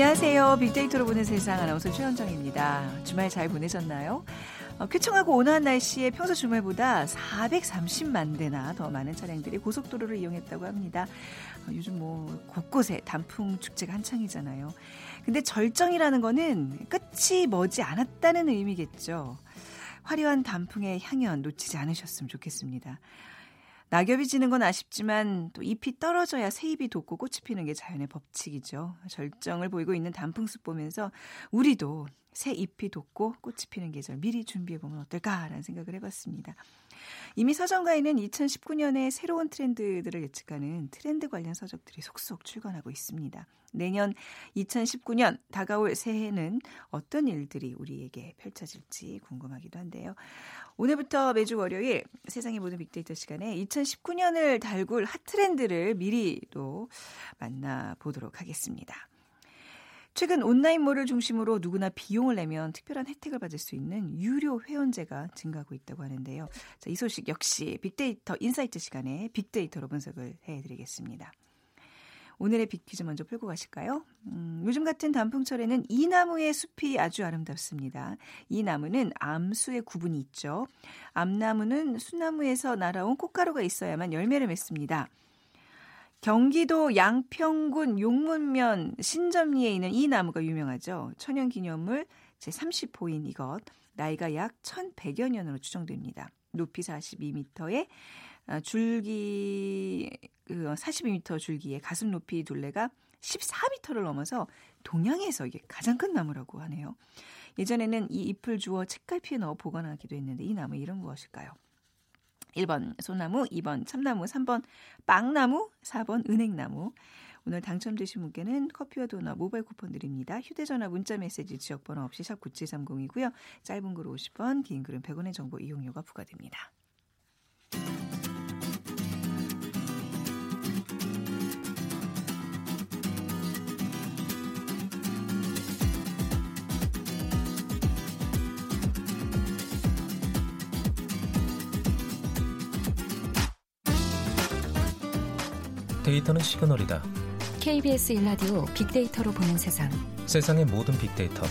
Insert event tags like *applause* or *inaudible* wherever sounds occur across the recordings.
안녕하세요. 빅데이터로 보는 세상 아나운서 최현정입니다. 주말 잘 보내셨나요? 어, 쾌청하고 온화한 날씨에 평소 주말보다 430만 대나 더 많은 차량들이 고속도로를 이용했다고 합니다. 어, 요즘 뭐 곳곳에 단풍 축제가 한창이잖아요. 근데 절정이라는 거는 끝이 머지 않았다는 의미겠죠. 화려한 단풍의 향연 놓치지 않으셨으면 좋겠습니다. 낙엽이 지는 건 아쉽지만 또 잎이 떨어져야 새잎이 돋고 꽃이 피는 게 자연의 법칙이죠. 절정을 보이고 있는 단풍숲 보면서 우리도 새 잎이 돋고 꽃이 피는 계절 미리 준비해보면 어떨까라는 생각을 해봤습니다. 이미 서점가에는 2019년에 새로운 트렌드들을 예측하는 트렌드 관련 서적들이 속속 출간하고 있습니다. 내년 2019년 다가올 새해는 어떤 일들이 우리에게 펼쳐질지 궁금하기도 한데요. 오늘부터 매주 월요일 세상의 모든 빅데이터 시간에 2019년을 달굴 핫 트렌드를 미리 또 만나보도록 하겠습니다. 최근 온라인몰을 중심으로 누구나 비용을 내면 특별한 혜택을 받을 수 있는 유료 회원제가 증가하고 있다고 하는데요. 자, 이 소식 역시 빅데이터 인사이트 시간에 빅데이터로 분석을 해드리겠습니다. 오늘의 빅퀴즈 먼저 풀고 가실까요? 음, 요즘 같은 단풍철에는 이 나무의 숲이 아주 아름답습니다. 이 나무는 암수의 구분이 있죠. 암나무는 수나무에서 날아온 꽃가루가 있어야만 열매를 맺습니다. 경기도 양평군 용문면 신점리에 있는 이 나무가 유명하죠. 천연기념물 제30호인 이것. 나이가 약 1100여 년으로 추정됩니다. 높이 42m에 아, 줄기 42m 그 줄기에 가슴 높이 둘레가 14m를 넘어서 동양에서 이게 가장 큰 나무라고 하네요. 예전에는 이 잎을 주워 책갈피에 넣어 보관하기도 했는데 이 나무 이름 무엇일까요? 1번 소나무, 2번 참나무, 3번 빵나무, 4번 은행나무. 오늘 당첨되신 분께는 커피와 도넛 모바일 쿠폰 드립니다. 휴대전화 문자메시지 지역번호 없이 샵 9730이고요. 짧은 글 50원, 긴 글은 100원의 정보 이용료가 부과됩니다. 데이터는 시그널이다. KBS 일라디오 빅데이터로 보는 세상. 세상의 모든 빅데이터.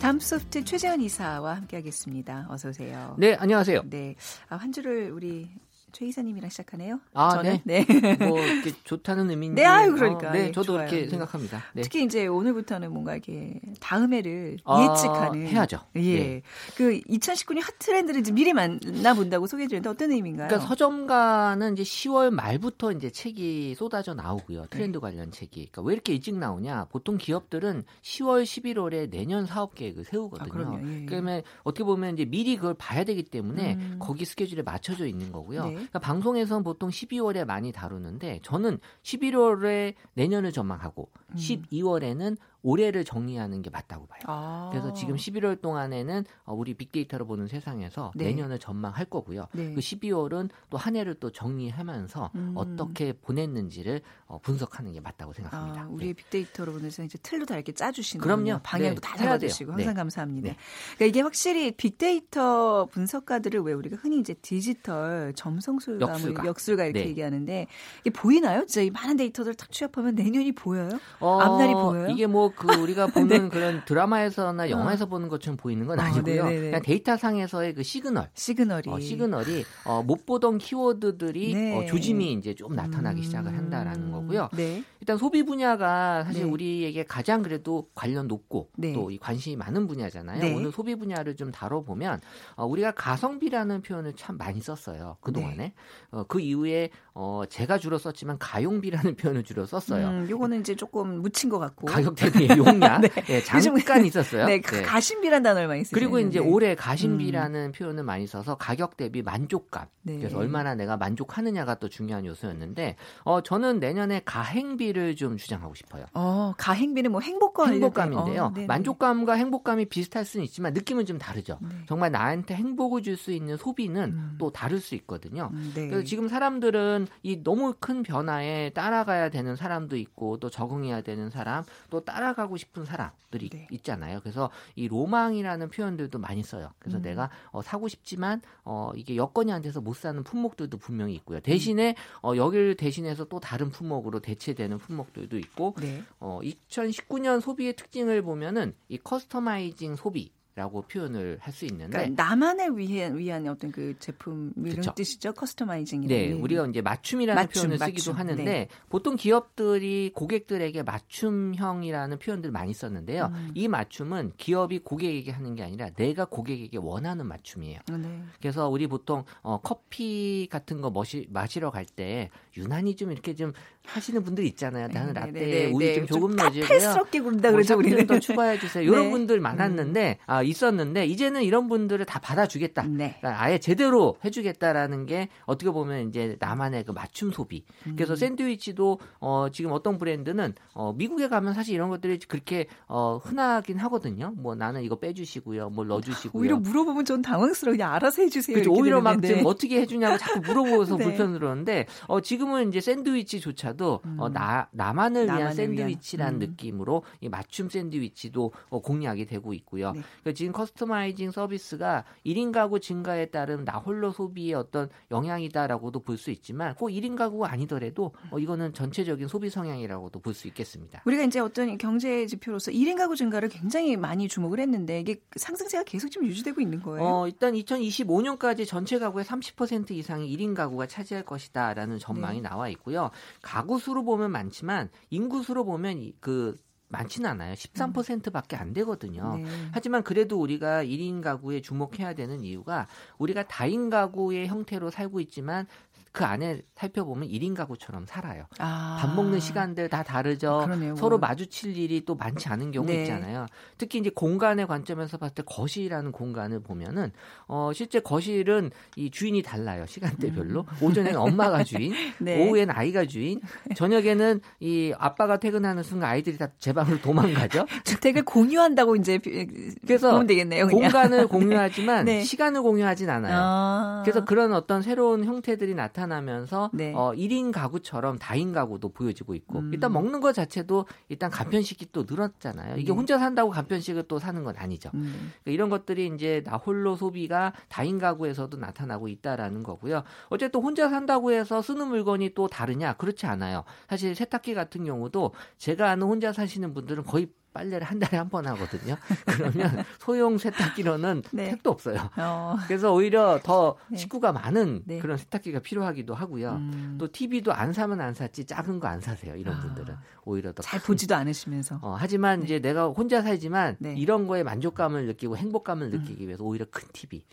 담소프트 최재현 이사와 함께하겠습니다. 어서 오세요. 네, 안녕하세요. 네, 아, 한 주를 우리 최 이사님이랑 시작하네요. 아, 저는 네. 네. 뭐 이렇게 좋다는 의미인지. 네, 아유 그러니까. 어, 네, 네, 저도 좋아요. 그렇게 네. 생각합니다. 네. 특히 이제 오늘부터는 뭔가 이렇게 다음 해를 아, 예측하는 해야죠. 예. 네. 그 2019년 핫 트렌드를 이제 미리 만나 본다고 소개해 주는데 어떤 의미인가요? 그러니까 서점가는 이제 10월 말부터 이제 책이 쏟아져 나오고요. 네. 트렌드 관련 책이. 그러니까 왜 이렇게 일찍 나오냐? 보통 기업들은 10월, 11월에 내년 사업 계획을 세우거든요. 아. 예, 예. 그러면 어떻게 보면 이제 미리 그걸 봐야 되기 때문에 음. 거기 스케줄에 맞춰져 있는 거고요. 네. 그러니까 방송에서는 보통 12월에 많이 다루는데 저는 11월에 내년을 전망하고 음. 12월에는 올해를 정리하는 게 맞다고 봐요. 아. 그래서 지금 11월 동안에는 어, 우리 빅데이터로 보는 세상에서 네. 내년을 전망할 거고요. 네. 그 12월은 또 한 해를 또 정리하면서 음. 어떻게 보냈는지를 어, 분석하는 게 맞다고 생각합니다. 아, 우리의 네. 빅데이터로 보내서 이제 틀로 다 이렇게 짜주시는 그럼요. 방향도 네, 다 잡아주시고. 항상 네. 감사합니다. 네. 그러니까 이게 확실히 빅데이터 분석가들을 왜 우리가 흔히 이제 디지털 점성술가, 뭐 역술가. 역술가 이렇게 네. 얘기하는데 이게 보이나요? 진짜 이 많은 데이터들 딱 취합하면 내년이 보여요? 어, 앞날이 보여요? 이게 뭐그 우리가 *laughs* 보는 그런 드라마에서나 영화에서 보는 것처럼 보이는 건 아, 아니고요. 네네네. 그냥 데이터 상에서의 그 시그널, 시그널이 어, 시그널이 어, 못 보던 키워드들이 네. 어, 조짐이 이제 좀 나타나기 음. 시작을 한다라는 거고요. 네. 일단 소비 분야가 사실 네. 우리에게 가장 그래도 관련 높고 네. 또이 관심이 많은 분야잖아요. 네. 오늘 소비 분야를 좀 다뤄보면 어, 우리가 가성비라는 표현을 참 많이 썼어요. 그 동안에 네. 어, 그 이후에 어, 제가 주로 썼지만 가용비라는 *laughs* 표현을 주로 썼어요. 음, 요거는 이제 조금 묻힌 것 같고. 가격 대비 용량 *laughs* 네. 예, 잠깐 있었어요. 네, 네. 가심비란 단어를 많이 쓰죠. 그리고 이제 올해 가심비라는 표현을 많이 써서 가격 대비 만족감. 네. 그래서 얼마나 내가 만족하느냐가 또 중요한 요소였는데, 어, 저는 내년에 가행비를 행복감비를 좀 주장하고 싶어요. 어, 가행비는 뭐 행복감 행복감인데요. 어. 만족감과 행복감이 비슷할 수는 있지만 느낌은 좀 다르죠. 네. 정말 나한테 행복을 줄 수 있는 소비는 음. 또 다를 수 있거든요. 음, 네. 그래서 지금 사람들은 이 너무 큰 변화에 따라가야 되는 사람도 있고 또 적응해야 되는 사람, 또 따라가고 싶은 사람들이 네. 있잖아요. 그래서 이 로망이라는 표현들도 많이 써요. 그래서 음. 내가 어, 사고 싶지만 어, 이게 여건이 안 돼서 못 사는 품목들도 분명히 있고요. 대신에 어, 여기를 대신해서 또 다른 품목으로 대체되는 품목들도 있고 네. 어, 2019년 소비의 특징을 보면은 이 customizing 소비 라고 표현을 할 수 있는데 그러니까 나만을 위한 위한 어떤 그 제품 이런 그쵸. 뜻이죠. customizing이라는. 네, 우리가 이제 맞춤이라는 맞춤, 표현을 맞춤. 쓰기도 하는데 네. 보통 기업들이 고객들에게 맞춤형이라는 표현들 많이 썼는데요. 음. 이 맞춤은 기업이 고객에게 하는 게 아니라 내가 고객에게 원하는 맞춤이에요. 네. 그래서 우리 보통 어, 커피 같은 거 머시, 마시러 갈 때 유난히 좀 이렇게 좀 하시는 분들 있잖아요. 나는 네, 라떼에 네, 네, 우유 네. 좀 조금 좀 넣어주고요. 카페스럽게 구른다 그러죠 뭐 우리는. 더 추가해 주세요. 이런 *laughs* 네. 분들 많았는데 아, 있었는데 이제는 이런 분들을 다 받아주겠다. 네. 그러니까 아예 제대로 해주겠다라는 게 어떻게 보면 이제 나만의 그 맞춤 소비. 그래서 음. 샌드위치도 어, 지금 어떤 브랜드는 어, 미국에 가면 사실 이런 것들이 그렇게 어, 흔하긴 하거든요. 뭐 나는 이거 빼주시고요, 뭘 넣어주시고요. 오히려 물어보면 전 당황스러워. 그냥 알아서 해주세요. 그렇죠. 오히려 막 되는데. 지금 어떻게 해주냐고 자꾸 물어보면서 *laughs* 네. 불편스러운데 어, 지금은 이제 샌드위치조차도 어, 음. 나 나만을 위한 나만을 샌드위치라는 위한. 음. 느낌으로 이 맞춤 샌드위치도 어, 공략이 되고 있고요. 네. 그러니까 지금 customizing 서비스가 1인 가구 증가에 따른 나 홀로 소비의 어떤 영향이다라고도 볼 수 있지만 꼭 1인 가구가 아니더라도 어, 이거는 전체적인 소비 성향이라고도 볼 수 있겠습니다. 우리가 이제 어떤 경제 지표로서 1인 가구 증가를 굉장히 많이 주목을 했는데 이게 상승세가 계속 지금 유지되고 있는 거예요. 어, 일단 2025년까지 전체 가구의 30% 이상이 1인 가구가 차지할 것이다라는 전망이 네. 나와 있고요. 가구 수로 보면 많지만 인구 수로 보면 이- 그 많지는 않아요. 13%밖에 안 되거든요. 네. 하지만 그래도 우리가 1인 가구에 주목해야 되는 이유가 우리가 다인 가구의 형태로 살고 있지만 그 안에 살펴보면 1인 가구처럼 살아요. 아. 밥 먹는 시간들 다 다르죠. 그러네요. 서로 마주칠 일이 또 많지 않은 경우 네. 있잖아요. 특히 이제 공간의 관점에서 봤을 때 거실이라는 공간을 보면은 어 실제 거실은 이 주인이 달라요. 시간대별로. 오전에는 엄마가 주인, 음. *laughs* 네. 오후에는 아이가 주인, 저녁에는 이 아빠가 퇴근하는 순간 아이들이 다 제 방으로 도망가죠. *laughs* 주택을 공유한다고 이제 비- 그래서 보면 되겠네요. 그냥. 공간을 공유하지만 *laughs* 네. 시간을 공유하진 않아요. 아. 그래서 그런 어떤 새로운 형태들이 나타나 면서 네. 어, 1인 가구처럼 다인 가구도 보여지고 있고 음. 일단 먹는 것 자체도 일단 간편식이 또 늘었잖아요. 이게 네. 혼자 산다고 간편식을 또 사는 건 아니죠. 음. 그러니까 이런 것들이 이제 나 홀로 소비가 다인 가구에서도 나타나고 있다라는 거고요. 어쨌든 혼자 산다고 해서 쓰는 물건이 또 다르냐? 그렇지 않아요. 사실 세탁기 같은 경우도 제가 아는 혼자 사시는 분들은 거의 빨래를 한 달에 한 번 하거든요. *laughs* 그러면 소형 세탁기로는 네. 택도 없어요. 어. 그래서 오히려 더 네. 식구가 많은 네. 그런 세탁기가 필요하기도 하고요. 음. 또 TV도 안 사면 안 샀지 작은 거 안 사세요. 이런 아. 분들은 오히려 더잘 큰- 보지도 않으시면서. 어, 하지만 네. 이제 내가 혼자 살지만 네. 이런 거에 만족감을 느끼고 행복감을 느끼기 위해서 오히려 큰 TV.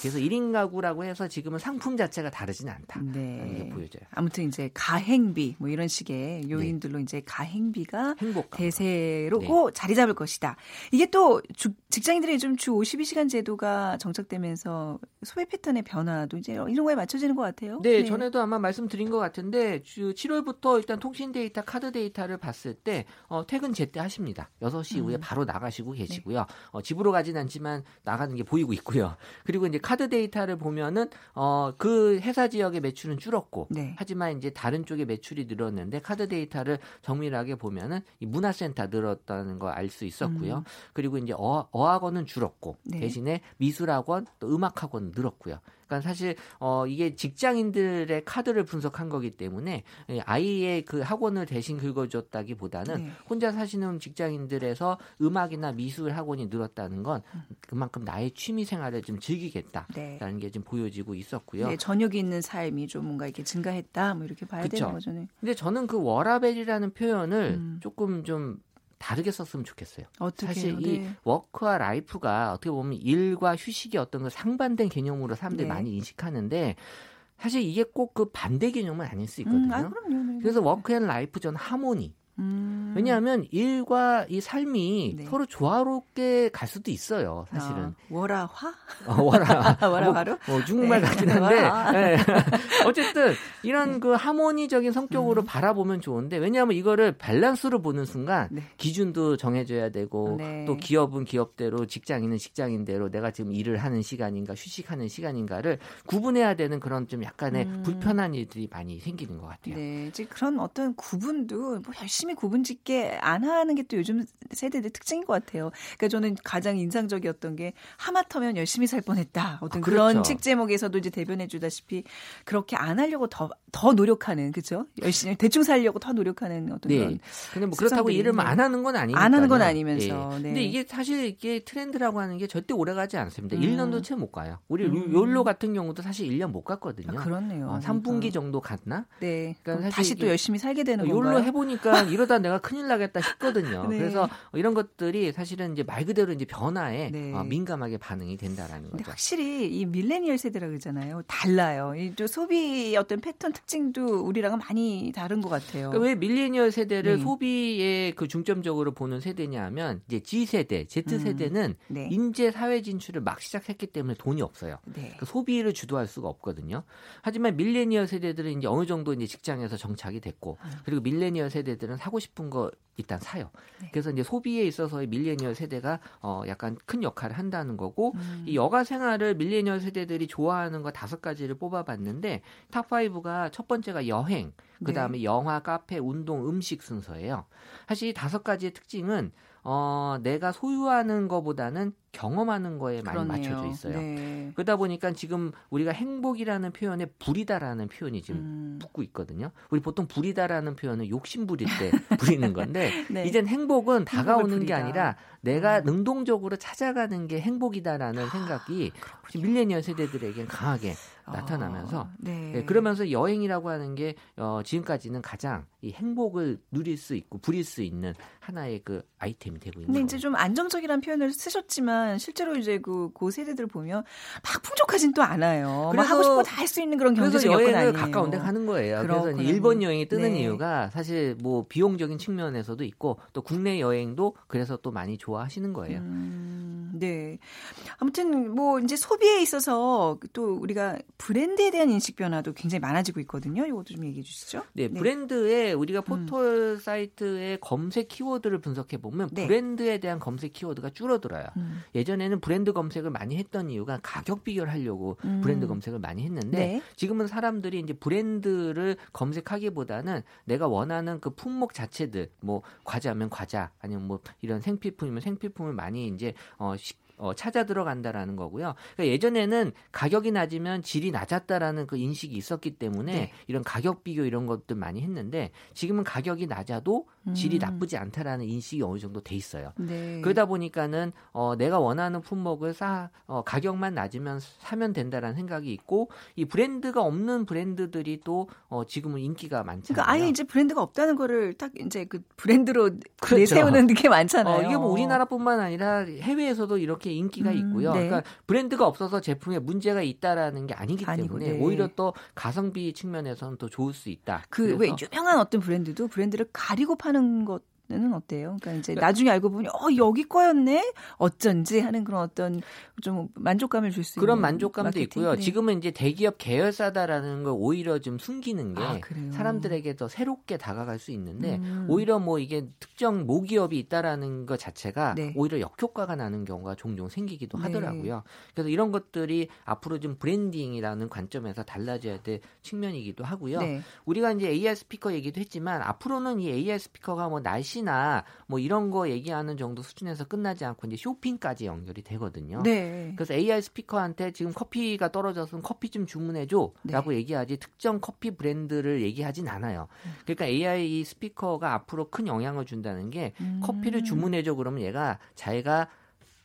그래서 1인 가구라고 해서 지금은 상품 자체가 다르진 않다. 라는 게 네. 보여져요. 아무튼 이제 가행비 뭐 이런 식의 요인들로 이제 가행비가 행복감. 대세로 자리 잡을 것이다. 이게 또 주- 직장인들의 좀 주 52시간 제도가 정착되면서 소비 패턴의 변화도 이제 이런 거에 맞춰지는 것 같아요. 네, 전에도 아마 말씀드린 것 같은데 주 7월부터 일단 통신 데이터, 카드 데이터를 봤을 때 어, 퇴근 제때 하십니다. 6시 이후에 음. 바로 나가시고 계시고요. 어, 집으로 가진 않지만 나가는 게 보이고 있고요. *laughs* 그리고 이제 카드 데이터를 보면은 어, 그 회사 지역의 매출은 줄었고 네. 하지만 이제 다른 쪽의 매출이 늘었는데 카드 데이터를 정밀하게 보면은 이 문화센터 늘었다는 걸 알 수 있었고요. 음. 그리고 이제 어, 어학원은 줄었고 네. 대신에 미술학원 또 음악학원 늘었고요. 그러니까 사실 어 이게 직장인들의 카드를 분석한 거기 때문에 예, 아이의 그 학원을 대신 긁어줬다기보다는 네. 혼자 사시는 직장인들에서 음악이나 미술 학원이 늘었다는 건 그만큼 나의 취미 생활을 좀 즐기겠다라는 네. 게좀 보여지고 있었고요. 네, 저녁이 있는 삶이 좀 뭔가 이렇게 증가했다, 뭐 이렇게 봐야 그쵸. 되는 거죠. 네. 근데 저는 그 워라밸이라는 표현을 음. 조금 좀 다르게 썼으면 좋겠어요. 어떻게 사실 해요? 이 네. work와 life가 어떻게 보면 일과 휴식의 어떤 그 상반된 개념으로 사람들이 네. 많이 인식하는데 사실 이게 꼭 그 반대 개념은 아닐 수 음, 있거든요. 아, 그럼요. 네. 그래서 work and life 전 하모니 음. 왜냐하면 일과 이 삶이 네. 서로 조화롭게 갈 수도 있어요. 사실은. 아, 워라하? 어, 월화. *laughs* 월화화로? 뭐, 뭐 중국말 네. 같긴 한데 아. 예. *laughs* 어쨌든 이런 그 하모니적인 성격으로 음. 바라보면 좋은데 왜냐하면 이거를 밸런스로 보는 순간 네. 기준도 정해져야 되고 네. 또 기업은 기업대로 직장인은 직장인대로 내가 지금 일을 하는 시간인가 휴식하는 시간인가를 구분해야 되는 그런 좀 약간의 음. 불편한 일들이 많이 생기는 것 같아요. 네, 이제 그런 어떤 구분도 뭐 열심히 구분짓게 안 하는 게 또 요즘 세대들 특징인 것 같아요. 그러니까 저는 가장 인상적이었던 게 하마터면 열심히 살 뻔했다. 어떤 아, 그런 그렇죠. 책 제목에서도 이제 대변해 주다시피 그렇게 안 하려고 더 더 노력하는 그죠? 열심히 대충 살려고 더 노력하는 어떤 네. 그런 근데 뭐 그렇다고 일을 있네요. 안 하는 건 아니니까. 안 하는 건 아니면서, 네. 근데 이게 사실 이게 트렌드라고 하는 게 절대 오래 가지 않습니다. 음. 1년도 채 못 가요. 우리 음. 욜로 같은 경우도 사실 1년 못 갔거든요. 아, 그렇네요. 어, 3분기 그러니까. 정도 갔나? 네. 그러니까 다시 또 열심히 살게 되는 욜로 건가요? 해보니까 *laughs* 이러다 내가 큰일 나겠다 싶거든요. 네. 그래서 이런 것들이 사실은 이제 말 그대로 이제 변화에 네. 어, 민감하게 반응이 된다라는 근데 거죠. 확실히 이 밀레니얼 세대라 그러잖아요. 달라요. 이또 소비 어떤 패턴 특징도 우리랑은 많이 다른 것 같아요. 그러니까 왜 밀레니얼 세대를 네. 소비에 그 중점적으로 보는 세대냐 하면 이제 G 세대, Z 세대는 네. 이제 사회 진출을 막 시작했기 때문에 돈이 없어요. 네. 그 소비를 주도할 수가 없거든요. 하지만 밀레니얼 세대들은 이제 어느 정도 이제 직장에서 정착이 됐고 음. 그리고 밀레니얼 세대들은 사고 싶은 거 일단 사요. 네. 그래서 이제 소비에 있어서의 밀레니얼 세대가 어 약간 큰 역할을 한다는 거고 음. 이 여가 생활을 밀레니얼 세대들이 좋아하는 거 다섯 가지를 뽑아봤는데 top 5가 첫 번째가 여행, 그 다음에 네. 영화, 카페, 운동, 음식 순서예요. 사실 이 다섯 가지의 특징은 어 내가 소유하는 거보다는 경험하는 거에 많이 그렇네요. 맞춰져 있어요. 네. 그러다 보니까 지금 우리가 행복이라는 표현에 부리다라는 표현이 지금 음. 붙고 있거든요. 우리 보통 부리다라는 표현은 욕심 부릴 때 *laughs* 부리는 건데 네. 이젠 행복은 다가오는 게 부리다. 아니라 내가 음. 능동적으로 찾아가는 게 행복이다라는 생각이 지금 밀레니얼 세대들에겐 강하게 나타나면서 어, 네. 네, 그러면서 여행이라고 하는 게 어, 지금까지는 가장 이 행복을 누릴 수 있고 부릴 수 있는 하나의 그 아이템이 되고 있는 근데. 이제 좀 안정적이라는 표현을 쓰셨지만 실제로 이제 그, 그 세대들 보면 막 풍족하진 또 않아요. 막 그래서- 하고 거다할 수 있는 그런 그래서 경제적 여행을 아니에요. 가까운 데 가는 거예요. 그래서 그렇구나. 이제 일본 여행이 뜨는 네. 이유가 사실 뭐 비용적인 측면에서도 있고 또 국내 여행도 그래서 또 많이 좋아하시는 거예요. 음, 네. 아무튼 뭐 이제 소비에 있어서 또 우리가 브랜드에 대한 인식 변화도 굉장히 많아지고 있거든요. 이것도 좀 얘기해 주시죠. 네, 브랜드에 우리가 음. 포털 사이트의 검색 키워드를 분석해 보면 네. 브랜드에 대한 검색 키워드가 줄어들어요. 음. 예전에는 브랜드 검색을 많이 했던 이유가 가격 비교를 하려고 음. 브랜드 검색을 많이 했는데 네. 지금은 사람들이 이제 브랜드를 검색하기보다는 내가 원하는 그 품목 자체들 뭐 과자면 과자 아니면 뭐 이런 생필품이면 생필품을 많이 이제 어 시- 어, 찾아 들어간다라는 거고요. 그러니까 예전에는 가격이 낮으면 질이 낮았다라는 그 인식이 있었기 때문에 네. 이런 가격 비교 이런 것들 많이 했는데 지금은 가격이 낮아도 질이 음. 나쁘지 않다라는 인식이 어느 정도 돼 있어요. 네. 그러다 보니까는 어, 내가 원하는 품목을 사 어, 가격만 낮으면 사면 된다라는 생각이 있고 이 브랜드가 없는 브랜드들이 또 어, 지금은 인기가 많잖아요. 그러니까 아예 이제 브랜드가 없다는 거를 딱 이제 그 브랜드로 그렇죠. 내세우는 게 많잖아요. 어, 이게 뭐 우리나라뿐만 아니라 해외에서도 이렇게 인기가 음, 있고요. 네. 그러니까 브랜드가 없어서 제품에 문제가 있다라는 게 아니기 아니고, 때문에 네. 오히려 또 가성비 측면에서는 더 좋을 수 있다. 그 왜 유명한 어떤 브랜드도 브랜드를 가리고 파는 것. 는 어때요? 그러니까 이제 나중에 알고 보니 어 여기 거였네 어쩐지 하는 그런 어떤 좀 만족감을 줄 수 있는 그런 만족감도 마케팅? 있고요. 네. 지금은 이제 대기업 계열사다라는 걸 오히려 좀 숨기는 게 아? 사람들에게 더 새롭게 다가갈 수 있는데 음. 오히려 뭐 이게 특정 모기업이 있다라는 것 자체가 네. 오히려 역효과가 나는 경우가 종종 생기기도 네. 하더라고요. 그래서 이런 것들이 앞으로 좀 브랜딩이라는 관점에서 달라져야 될 측면이기도 하고요. 네. 우리가 이제 AI 스피커 얘기도 했지만 앞으로는 이 AI 스피커가 뭐 날씨 나 뭐 이런 거 얘기하는 정도 수준에서 끝나지 않고 이제 쇼핑까지 연결이 되거든요. 네. 그래서 AI 스피커한테 지금 커피가 떨어져서 커피 좀 주문해 줘라고 네. 얘기하지 특정 커피 브랜드를 얘기하진 않아요. 그러니까 AI 이 스피커가 앞으로 큰 영향을 준다는 게 음. 커피를 주문해 줘 그러면 얘가 자기가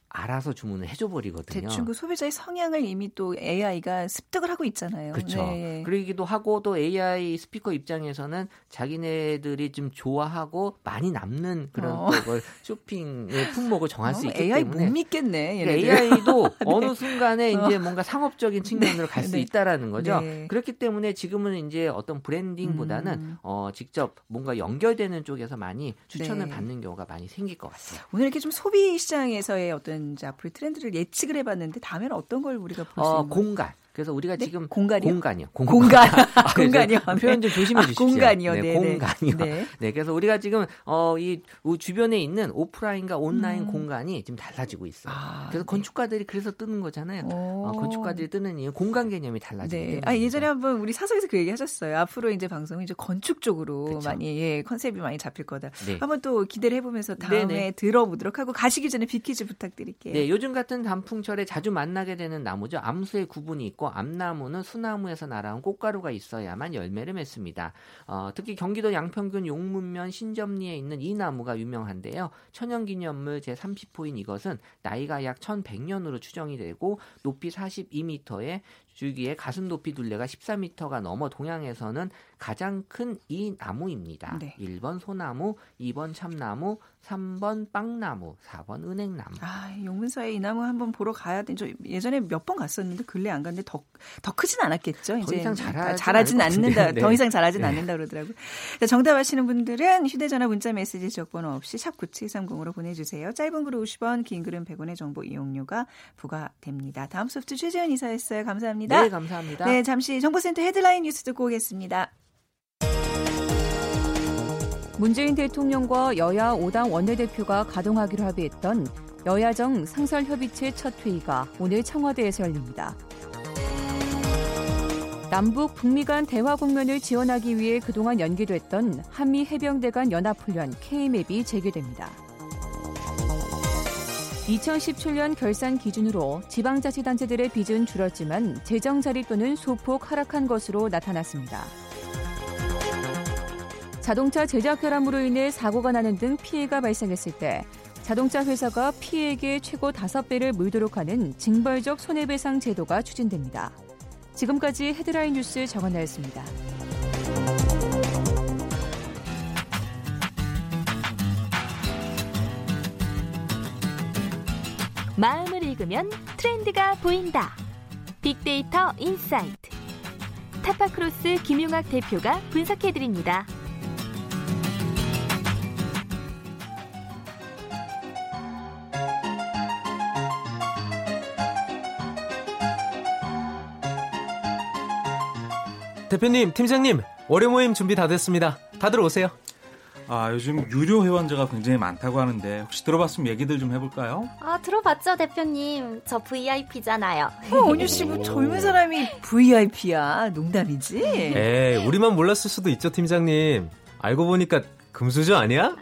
알아서 주문을 해줘 버리거든요. 대충 그 소비자의 성향을 이미 또 AI가 습득을 하고 있잖아요. 그렇죠. 네. 그러기도 하고 또 AI 스피커 입장에서는 자기네들이 좀 좋아하고 많이 남는 그런 어. 걸 쇼핑의 품목을 정할 수 어, 있기 AI 때문에 못 믿겠네. 그러니까. AI도 *laughs* 어느 순간에 이제 뭔가 상업적인 측면으로 갈수 네. 있다라는 거죠. 네. 그렇기 때문에 지금은 이제 어떤 브랜딩보다는 음. 어, 직접 뭔가 연결되는 쪽에서 많이 추천을 네. 받는 경우가 많이 생길 것 같아요. 오늘 이렇게 좀 소비 시장에서의 어떤 이제 앞으로 트렌드를 예측을 해봤는데 다음에는 어떤 걸 우리가 볼수 어, 있는 공간. 그래서 우리가 네? 지금 공간이요? 공간이요. *laughs* 공간. 아, 공간이요. *laughs* 표현 좀 조심해 아, 주십시오. 공간이요. 네, 네, 네. 공간이요. 네. 네, 그래서 우리가 지금 어, 이 주변에 있는 오프라인과 온라인 음. 공간이 지금 달라지고 있어요. 아, 그래서 네. 건축가들이 그래서 뜨는 거잖아요. 오. 어, 건축가들이 뜨는 이유 공간 개념이 달라지기 네. 때문에. 아, 예전에 한번 우리 사석에서 그 얘기 하셨어요. 앞으로 이제 방송은 이제 건축 쪽으로 그쵸. 많이, 예, 컨셉이 많이 잡힐 거다. 네. 한번 또 기대를 해 보면서 다음에 네네. 들어보도록 하고 가시기 전에 빅퀴즈 부탁드릴게요. 네, 요즘 같은 단풍철에 자주 만나게 되는 나무죠. 암수의 구분이 있고 암나무는 수나무에서 날아온 꽃가루가 있어야만 열매를 맺습니다. 어, 특히 경기도 양평군 용문면 신점리에 있는 이 나무가 유명한데요. 천연기념물 제30호인 이것은 나이가 약 1100년으로 추정이 되고 높이 42m에 줄기에 가슴 높이 둘레가 14m가 넘어 동양에서는 가장 큰 이 나무입니다. 네. 1번 소나무, 2번 참나무, 3번 빵나무, 4번 은행나무. 아, 용문사에 이 나무 한번 보러 가야 돼. 저 예전에 몇 번 갔었는데 근래 안 갔는데 더, 더 크진 않았겠죠. 더 이상 자라진 자라진 같은데. 않는다. 네. 더 이상 자라진 네. 않는다 그러더라고요. 자, 정답 아시는 분들은 휴대전화 문자 메시지 지역번호 없이 샵 9730으로 보내주세요. 짧은 글은 50원, 긴 글은 100원의 정보 이용료가 부과됩니다. 다음 소프트 최재현 이사였어요. 감사합니다. 네, 감사합니다. 네, 잠시 정보센터 헤드라인 뉴스 듣고 오겠습니다. 문재인 대통령과 여야 5당 원내대표가 가동하기로 합의했던 여야정 상설협의체 첫 회의가 오늘 청와대에서 열립니다. 남북 북미 간 대화 국면을 지원하기 위해 그동안 연기됐던 한미 해병대 간 연합훈련 K맵이 재개됩니다. 2017년 결산 기준으로 지방자치단체들의 빚은 줄었지만 재정 자립도는 소폭 하락한 것으로 나타났습니다. 자동차 제작 결함으로 인해 사고가 나는 등 피해가 발생했을 때 자동차 회사가 피해액의 최고 5배를 물도록 하는 징벌적 손해배상 제도가 추진됩니다. 지금까지 헤드라인 뉴스 정한나였습니다. 마음을 읽으면 트렌드가 보인다. 빅데이터 insight. 타파크로스 김용학 대표가 분석해드립니다. 대표님, 팀장님, 월요 모임 준비 다 됐습니다. 다들 오세요. 아, 요즘 유료 회원제가 굉장히 많다고 하는데 혹시 들어봤으면 얘기들 좀 해볼까요? 아, 들어봤죠, 대표님. 저 VIP잖아요. 어, 온유 씨, 뭐 젊은 사람이 VIP야. 농담이지? 에이, 우리만 몰랐을 수도 있죠, 팀장님. 알고 보니까 금수저 아니야?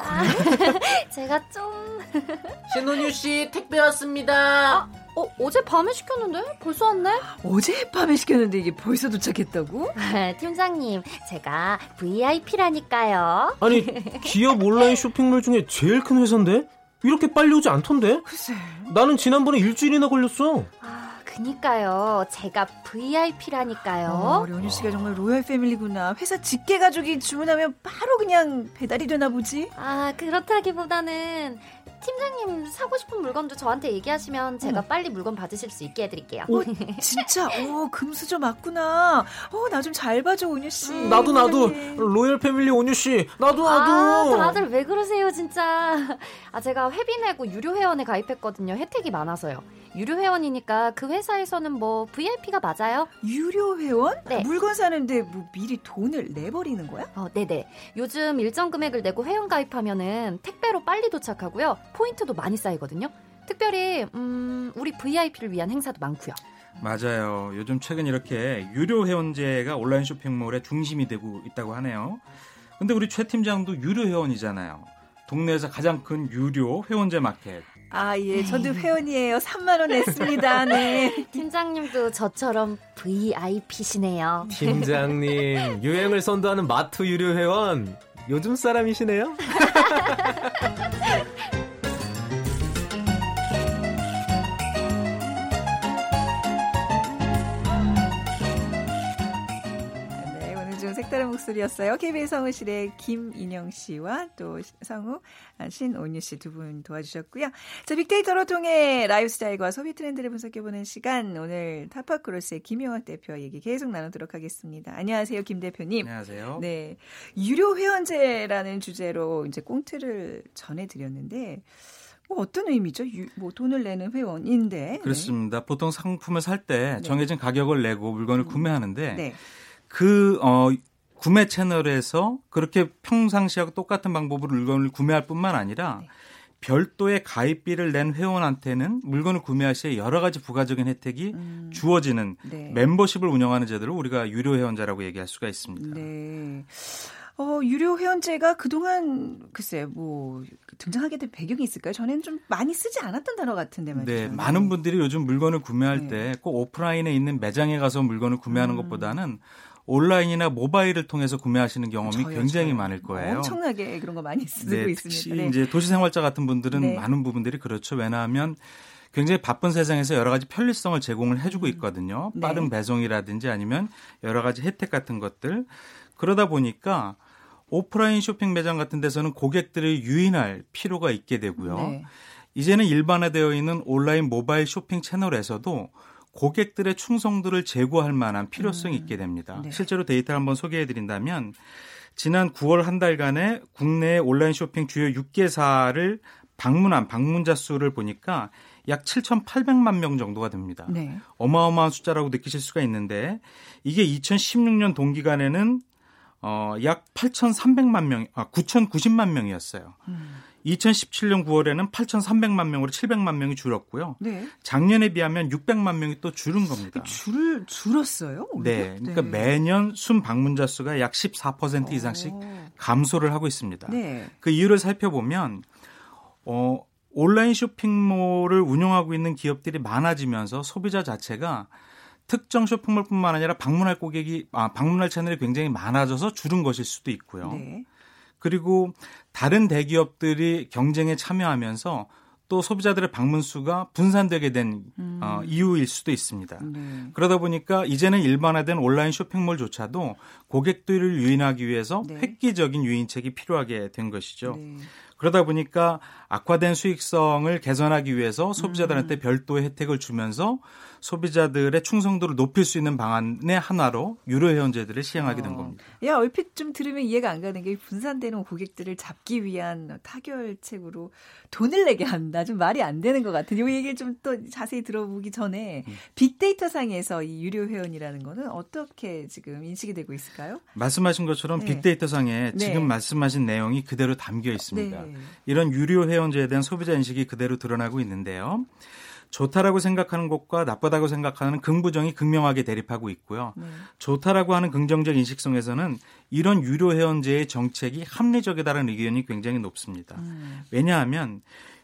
*laughs* 제가 좀... *laughs* 신혼유 씨 택배 왔습니다. 어, 어제 밤에 시켰는데? 벌써 왔네? 어젯밤에 시켰는데 이게 벌써 도착했다고? *laughs* 팀장님, 제가 VIP라니까요. 아니, 기업 온라인 쇼핑몰 중에 제일 큰 회사인데? 이렇게 빨리 오지 않던데? 글쎄. 나는 지난번에 일주일이나 걸렸어. 아, 그니까요. 제가 VIP라니까요. 어, 우리 온유 씨가 정말 로얄 패밀리구나. 회사 직계 가족이 주문하면 바로 그냥 배달이 되나 보지? 아, 그렇다기보다는 팀장님 사고 싶은 물건도 저한테 얘기하시면 제가 빨리 물건 받으실 수 있게 해드릴게요. 어, *laughs* 진짜, 오, 금수저 맞구나. 어, 나 좀 잘 봐줘, 온유 씨. 나도, 나도, 네. 로열 패밀리 온유 씨. 나도, 아, 나도. 다들 왜 그러세요, 진짜. 아, 제가 회비 내고 유료 회원에 가입했거든요. 혜택이 많아서요. 유료 회원이니까 그 회사에서는 뭐 VIP가 맞아요? 유료 회원? 네. 물건 사는데 뭐 미리 돈을 내버리는 거야? 어, 네네. 요즘 일정 금액을 내고 회원 가입하면은 택배로 빨리 도착하고요. 포인트도 많이 쌓이거든요. 특별히 음, 우리 VIP를 위한 행사도 많고요. 맞아요. 요즘 최근 이렇게 유료 회원제가 온라인 쇼핑몰의 중심이 되고 있다고 하네요. 근데 우리 최 팀장도 유료 회원이잖아요. 동네에서 가장 큰 유료 회원제 마켓. 아, 예. 저도 회원이에요. 3만원 냈습니다. 네. *laughs* 팀장님도 저처럼 VIP시네요. 팀장님, 유행을 선도하는 마트 유료 회원. 요즘 사람이시네요? *laughs* 색다른 목소리였어요. KBS 성우실의 김인영 씨와 또 성우 아, 신온유 씨 두 분 도와주셨고요. 자, 빅데이터로 통해 라이프 스타일과 소비 트렌드를 분석해보는 시간 오늘 타파크로스의 김용학 대표와 얘기 계속 나누도록 하겠습니다. 안녕하세요, 김 대표님. 안녕하세요. 네, 유료 회원제라는 주제로 이제 꽁트를 전해드렸는데 뭐 어떤 의미죠? 유, 뭐 돈을 내는 회원인데. 네. 그렇습니다. 네. 보통 상품을 살때 정해진 가격을 내고 물건을 음. 구매하는데 네. 그 어, 구매 채널에서 그렇게 평상시하고 똑같은 방법으로 물건을 구매할 뿐만 아니라 네. 별도의 가입비를 낸 회원한테는 물건을 구매할 시에 여러 가지 부가적인 혜택이 음, 주어지는 네. 멤버십을 운영하는 제도를 우리가 유료 회원제라고 얘기할 수가 있습니다. 네. 어, 유료 회원제가 그동안 글쎄 뭐 등장하게 된 배경이 있을까요? 전에는 좀 많이 쓰지 않았던 단어 같은데 말이죠. 네, 많은 분들이 요즘 물건을 구매할 네. 때꼭 오프라인에 있는 매장에 가서 물건을 구매하는 음. 것보다는 온라인이나 모바일을 통해서 구매하시는 경험이 저요, 굉장히 저요. 많을 거예요. 엄청나게 그런 거 많이 쓰고 네, 있습니다. 특히 네. 이제 도시 생활자 같은 분들은 네. 많은 부분들이 그렇죠. 왜냐하면 굉장히 바쁜 세상에서 여러 가지 편리성을 제공을 해주고 있거든요. 네. 빠른 배송이라든지 아니면 여러 가지 혜택 같은 것들. 그러다 보니까 오프라인 쇼핑 매장 같은 데서는 고객들을 유인할 필요가 있게 되고요. 네. 이제는 일반화되어 있는 온라인 모바일 쇼핑 채널에서도 고객들의 충성도를 제고할 만한 필요성이 음. 있게 됩니다. 네. 실제로 데이터를 한번 소개해 드린다면 지난 9월 한 달간의 국내 온라인 쇼핑 주요 6개사를 방문한 방문자 수를 보니까 약 7,800만 명 정도가 됩니다. 네. 어마어마한 숫자라고 느끼실 수가 있는데 이게 2016년 동기간에는 어, 약 8,300만 명, 아, 9,090만 명이었어요. 음. 2017년 9월에는 8,300만 명으로 700만 명이 줄었고요. 네. 작년에 비하면 600만 명이 또 줄은 겁니다. 줄 줄었어요? 오히려? 네, 그러니까 매년 순 방문자 수가 약 14% 이상씩 어. 감소를 하고 있습니다. 네. 그 이유를 살펴보면 어, 온라인 쇼핑몰을 운영하고 있는 기업들이 많아지면서 소비자 자체가 특정 쇼핑몰뿐만 아니라 방문할 고객이 아, 방문할 채널이 굉장히 많아져서 줄은 것일 수도 있고요. 네. 그리고 다른 대기업들이 경쟁에 참여하면서 또 소비자들의 방문 수가 분산되게 된 음. 어, 이유일 수도 있습니다. 네. 그러다 보니까 이제는 일반화된 온라인 쇼핑몰조차도 고객들을 유인하기 위해서 네. 획기적인 유인책이 필요하게 된 것이죠. 네. 그러다 보니까 악화된 수익성을 개선하기 위해서 소비자들한테 음. 별도의 혜택을 주면서 소비자들의 충성도를 높일 수 있는 방안의 하나로 유료 회원제들을 시행하게 된 어. 겁니다. 야 얼핏 좀 들으면 이해가 안 가는 게 분산되는 고객들을 잡기 위한 타결책으로 돈을 내게 한다. 좀 말이 안 되는 것 같은. 이 얘기를 좀 또 자세히 들어보기 전에 음. 빅데이터 상에서 이 유료 회원이라는 거는 어떻게 지금 인식이 되고 있을까요? 말씀하신 것처럼 네. 빅데이터 상에 네. 지금 말씀하신 내용이 그대로 담겨 있습니다. 네. 이런 유료 회원제에 대한 소비자 인식이 그대로 드러나고 있는데요. 좋다라고 생각하는 것과 나쁘다고 생각하는 긍부정이 극명하게 대립하고 있고요. 네. 좋다라고 하는 긍정적 인식성에서는 이런 유료 회원제의 정책이 합리적이다라는 의견이 굉장히 높습니다. 음. 왜냐하면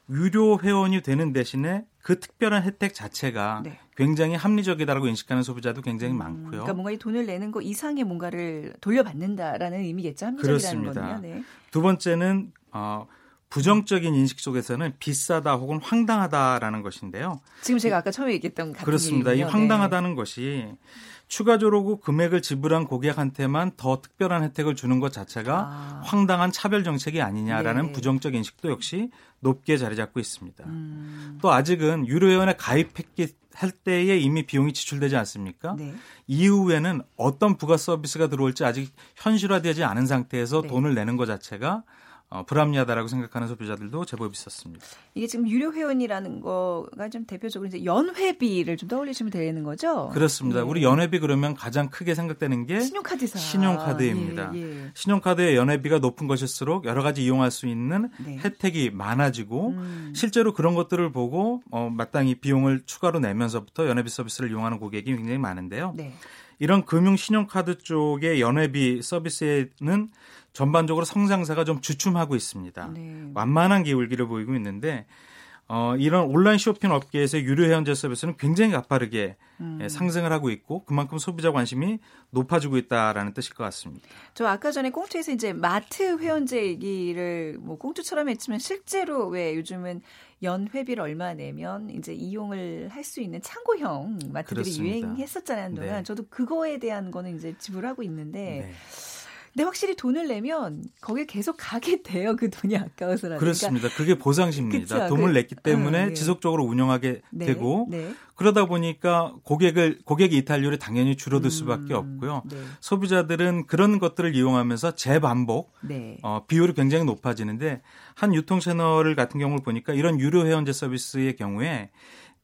유료 회원이 되는 대신에 그 특별한 혜택 자체가 네. 굉장히 합리적이다라고 인식하는 소비자도 굉장히 음, 많고요. 그러니까 뭔가 이 돈을 내는 거 이상의 뭔가를 돌려받는다라는 의미겠죠. 합리적이라는 그렇습니다. 네. 두 번째는 어, 부정적인 인식 속에서는 비싸다 혹은 황당하다라는 것인데요. 지금 제가 아까 처음에 얘기했던 같은 그렇습니다. 이 얘기군요. 황당하다는 것이 추가적으로 금액을 지불한 고객한테만 더 특별한 혜택을 주는 것 자체가 아. 황당한 차별 정책이 아니냐라는 네. 부정적 인식도 역시 높게 자리 잡고 있습니다. 음, 또 아직은 유료 회원에 가입했기 할 때에 이미 비용이 지출되지 않습니까? 네. 이후에는 어떤 부가 서비스가 들어올지 아직 현실화되지 않은 상태에서 네. 돈을 내는 것 자체가 어, 불합리하다라고 생각하는 소비자들도 제법 있었습니다. 이게 지금 유료 회원이라는 거가 좀 대표적으로 이제 연회비를 좀 떠올리시면 되는 거죠. 그렇습니다. 예. 우리 연회비 그러면 가장 크게 생각되는 게 신용카드사. 신용카드입니다. 예, 예. 신용카드의 연회비가 높은 것일수록 여러 가지 이용할 수 있는 네. 혜택이 많아지고 음. 실제로 그런 것들을 보고 어, 마땅히 비용을 추가로 내면서부터 연회비 서비스를 이용하는 고객이 굉장히 많은데요. 네. 이런 금융 신용카드 쪽의 연회비 서비스에는 전반적으로 성장세가 좀 주춤하고 있습니다. 네. 완만한 기울기를 보이고 있는데 어, 이런 온라인 쇼핑 업계에서의 유료 회원제 서비스는 굉장히 가파르게 음. 예, 상승을 하고 있고 그만큼 소비자 관심이 높아지고 있다라는 뜻일 것 같습니다. 저 아까 전에 꽁투에서 이제 마트 회원제 얘기를 뭐 꽁투처럼 했지만 실제로 왜 요즘은 연 회비를 얼마 내면 이제 이용을 할 수 있는 창고형 마트들이 그렇습니다. 유행했었잖아요 한동안. 네. 저도 그거에 대한 거는 이제 지불하고 있는데 네. 근데 확실히 돈을 내면 거기에 계속 가게 *laughs* 돼요. 그 돈이 아까워서라든가. 그렇습니다. 그게 보상심리다. 그쵸. 돈을 그- 냈기 때문에 어, 네. 지속적으로 운영하게 네, 되고 네. 그러다 보니까 고객을 고객 이탈률이 당연히 줄어들 수밖에 음, 없고요. 네. 소비자들은 그런 것들을 이용하면서 재반복 네. 어, 비율이 굉장히 높아지는데 한 유통 채널 같은 경우를 보니까 이런 유료 회원제 서비스의 경우에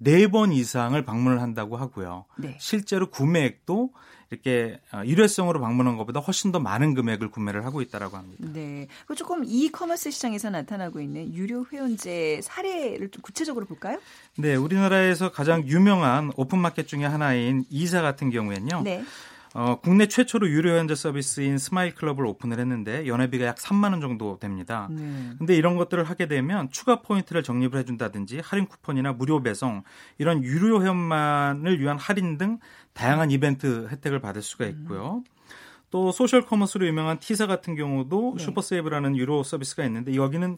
네 번 이상을 방문을 한다고 하고요. 네. 실제로 구매액도 이렇게 어, 일회성으로 방문한 것보다 훨씬 더 많은 금액을 구매를 하고 있다라고 합니다. 네. 그 조금 이커머스 시장에서 나타나고 있는 유료 회원제 사례를 좀 구체적으로 볼까요? 네, 우리나라에서 가장 유명한 오픈마켓 중에 하나인 E사 같은 경우에는요. 네. 어, 국내 최초로 유료 회원제 서비스인 스마일 클럽을 오픈을 했는데 연회비가 약 3만 원 정도 됩니다. 네. 근데 이런 것들을 하게 되면 추가 포인트를 적립을 해준다든지 할인 쿠폰이나 무료 배송 이런 유료 회원만을 위한 할인 등 다양한 이벤트 혜택을 받을 수가 있고요. 또 social commerce로 유명한 T사 같은 경우도 네. 슈퍼세이브라는 유료 서비스가 있는데 여기는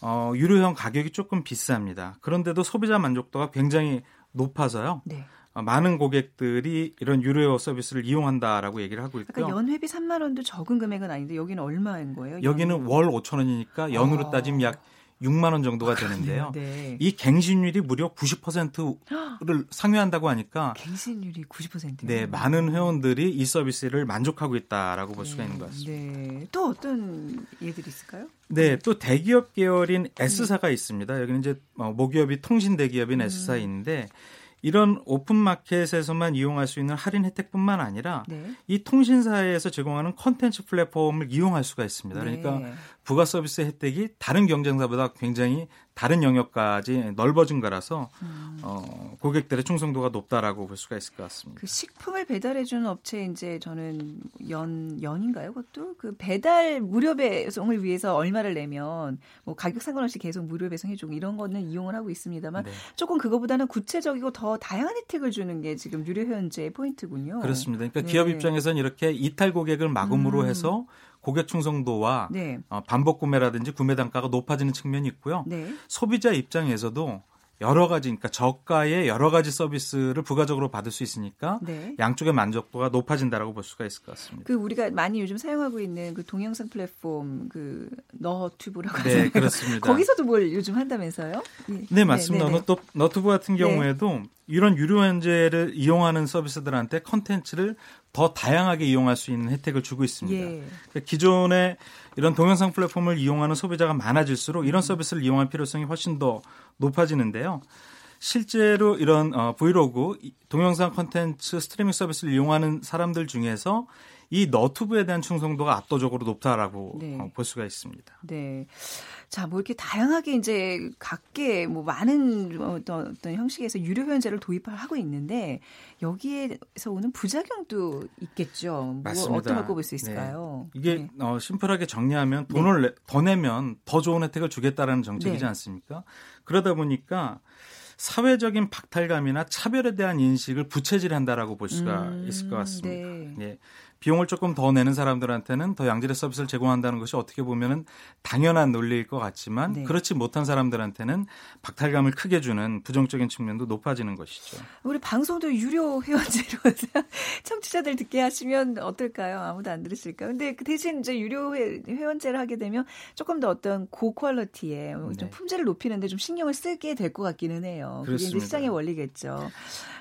어, 유료형 가격이 조금 비쌉니다. 그런데도 소비자 만족도가 굉장히 높아서요. 네. 어, 많은 고객들이 이런 유료 서비스를 이용한다라고 얘기를 하고 아까 있고요. 연회비 3만 원도 적은 금액은 아닌데 여기는 얼마인 거예요? 여기는 연- 월 5천 원이니까 연으로 아. 따지면 약 6만 원 정도가 되는데요. 네. 이 갱신율이 무려 90%를 상회한다고 하니까 갱신율이 90%. 네, 많은 회원들이 이 서비스를 만족하고 있다라고 볼 수가 있는 것 같습니다. 네. 또 어떤 예들이 있을까요? 네, 또 대기업 계열인 S사가 있습니다. 여기는 이제 어, 모기업이 통신 대기업인 S사인데 이런 오픈마켓에서만 이용할 수 있는 할인 혜택뿐만 아니라 네. 이 통신사에서 제공하는 컨텐츠 플랫폼을 이용할 수가 있습니다. 그러니까 네. 부가 서비스 혜택이 다른 경쟁사보다 굉장히 다른 영역까지 넓어진 거라서 음. 어, 고객들의 충성도가 높다라고 볼 수가 있을 것 같습니다. 그 식품을 배달해 주는 업체 이제 저는 연 연인가요? 그것도 그 배달 무료 배송을 위해서 얼마를 내면 뭐 가격 상관없이 계속 무료 배송해 주고 이런 거는 이용을 하고 있습니다만 네. 조금 그거보다는 구체적이고 더 다양한 혜택을 주는 게 지금 유료 회원제의 포인트군요. 그렇습니다. 그러니까 네. 기업 입장에서는 이렇게 이탈 고객을 마금으로 음. 해서 고객 충성도와 네. 어, 반복 구매라든지 구매 단가가 높아지는 측면이 있고요. 네. 소비자 입장에서도 여러 가지, 그러니까 저가의 여러 가지 서비스를 부가적으로 받을 수 있으니까 네. 양쪽의 만족도가 높아진다라고 볼 수가 있을 것 같습니다. 그 우리가 많이 요즘 사용하고 있는 그 동영상 플랫폼 그 너튜브라고 네, 하잖아요. 그렇습니다. *laughs* 거기서도 뭘 요즘 한다면서요? 예. 네, 맞습니다. 네, 네, 네. 너튜브 같은 네. 경우에도 이런 유료 현재를 이용하는 서비스들한테 컨텐츠를 더 다양하게 이용할 수 있는 혜택을 주고 있습니다. 예. 그러니까 기존에 이런 동영상 플랫폼을 이용하는 소비자가 많아질수록 이런 서비스를 이용할 필요성이 훨씬 더 높아지는데요. 실제로 이런 어, 브이로그, 이- 동영상 컨텐츠 스트리밍 서비스를 이용하는 사람들 중에서 이 너튜브에 대한 충성도가 압도적으로 높다라고 네. 어, 볼 수가 있습니다. 네. 자, 뭐 이렇게 다양하게 이제 각계 뭐 많은 어떤, 어떤 형식에서 유료 회원제를 도입하고 있는데 여기에서 오는 부작용도 있겠죠. 뭐 맞습니다. 어떤 걸 꼽을 수 있을까요? 이게 네. 어, 심플하게 정리하면 돈을 내- 더 내면 더 좋은 혜택을 주겠다라는 정책이지 네. 않습니까? 그러다 보니까 사회적인 박탈감이나 차별에 대한 인식을 부채질한다라고 볼 수가 음, 있을 것 같습니다. 네. 예. 비용을 조금 더 내는 사람들한테는 더 양질의 서비스를 제공한다는 것이 어떻게 보면은 당연한 논리일 것 같지만 네. 그렇지 못한 사람들한테는 박탈감을 크게 주는 부정적인 측면도 높아지는 것이죠. 우리 방송도 유료 회원제로 *laughs* 청취자들 듣게 하시면 어떨까요? 아무도 안 들으실까요? 근데 그 대신 이제 유료 회, 회원제를 하게 되면 조금 더 어떤 고퀄리티의 좀 네. 품질을 높이는데 좀 신경을 쓰게 될 것 같기는 해요. 그게 그렇습니다. 시장의 원리겠죠.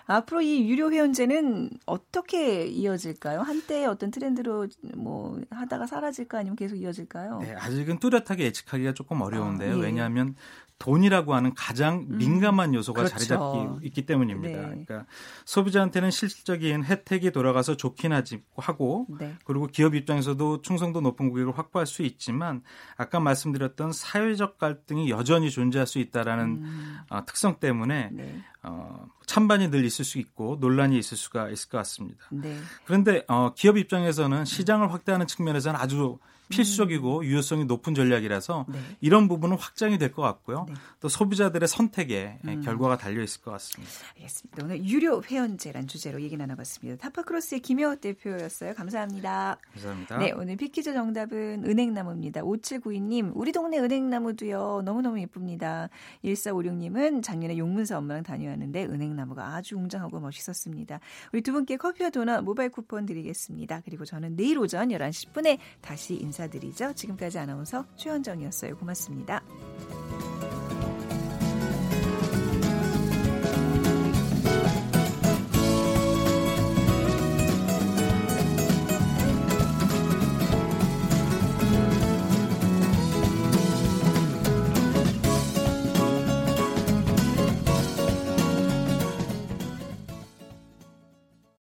앞으로 이 유료 회원제는 어떻게 이어질까요? 한때 어떤 트렌드로 뭐 하다가 사라질까 아니면 계속 이어질까요? 네, 아직은 뚜렷하게 예측하기가 조금 어려운데요. 아, 예. 왜냐하면 돈이라고 하는 가장 민감한 요소가 그렇죠. 자리 잡기 있기 때문입니다. 네. 그러니까 소비자한테는 실질적인 혜택이 돌아가서 좋긴 하지 하고 네. 그리고 기업 입장에서도 충성도 높은 고객을 확보할 수 있지만 아까 말씀드렸던 사회적 갈등이 여전히 존재할 수 있다라는 음, 어, 특성 때문에 네. 어, 찬반이 늘 있을 수 있고 논란이 있을 수가 있을 것 같습니다. 네. 그런데 어, 기업 입장에서는 시장을 확대하는 측면에서는 아주 필수적이고 유효성이 높은 전략이라서 네. 이런 부분은 확장이 될 것 같고요. 네. 또 소비자들의 선택에 음. 결과가 달려 있을 것 같습니다. 알겠습니다. 오늘 유료 회원제란 주제로 얘기 나눠봤습니다. 타파크로스의 김효 대표였어요. 감사합니다. 감사합니다. 네, 오늘 비키즈 정답은 은행나무입니다. 5792님, 우리 동네 은행나무도요, 너무너무 예쁩니다. 1456님은 작년에 용문사 엄마랑 다녀왔 는데 은행나무가 아주 웅장하고 멋있었습니다. 우리 두 분께 커피와 도넛 모바일 쿠폰 드리겠습니다. 그리고 저는 내일 오전 11시 10분에 다시 인사드리죠. 지금까지 아나운서 최현정이었어요. 고맙습니다.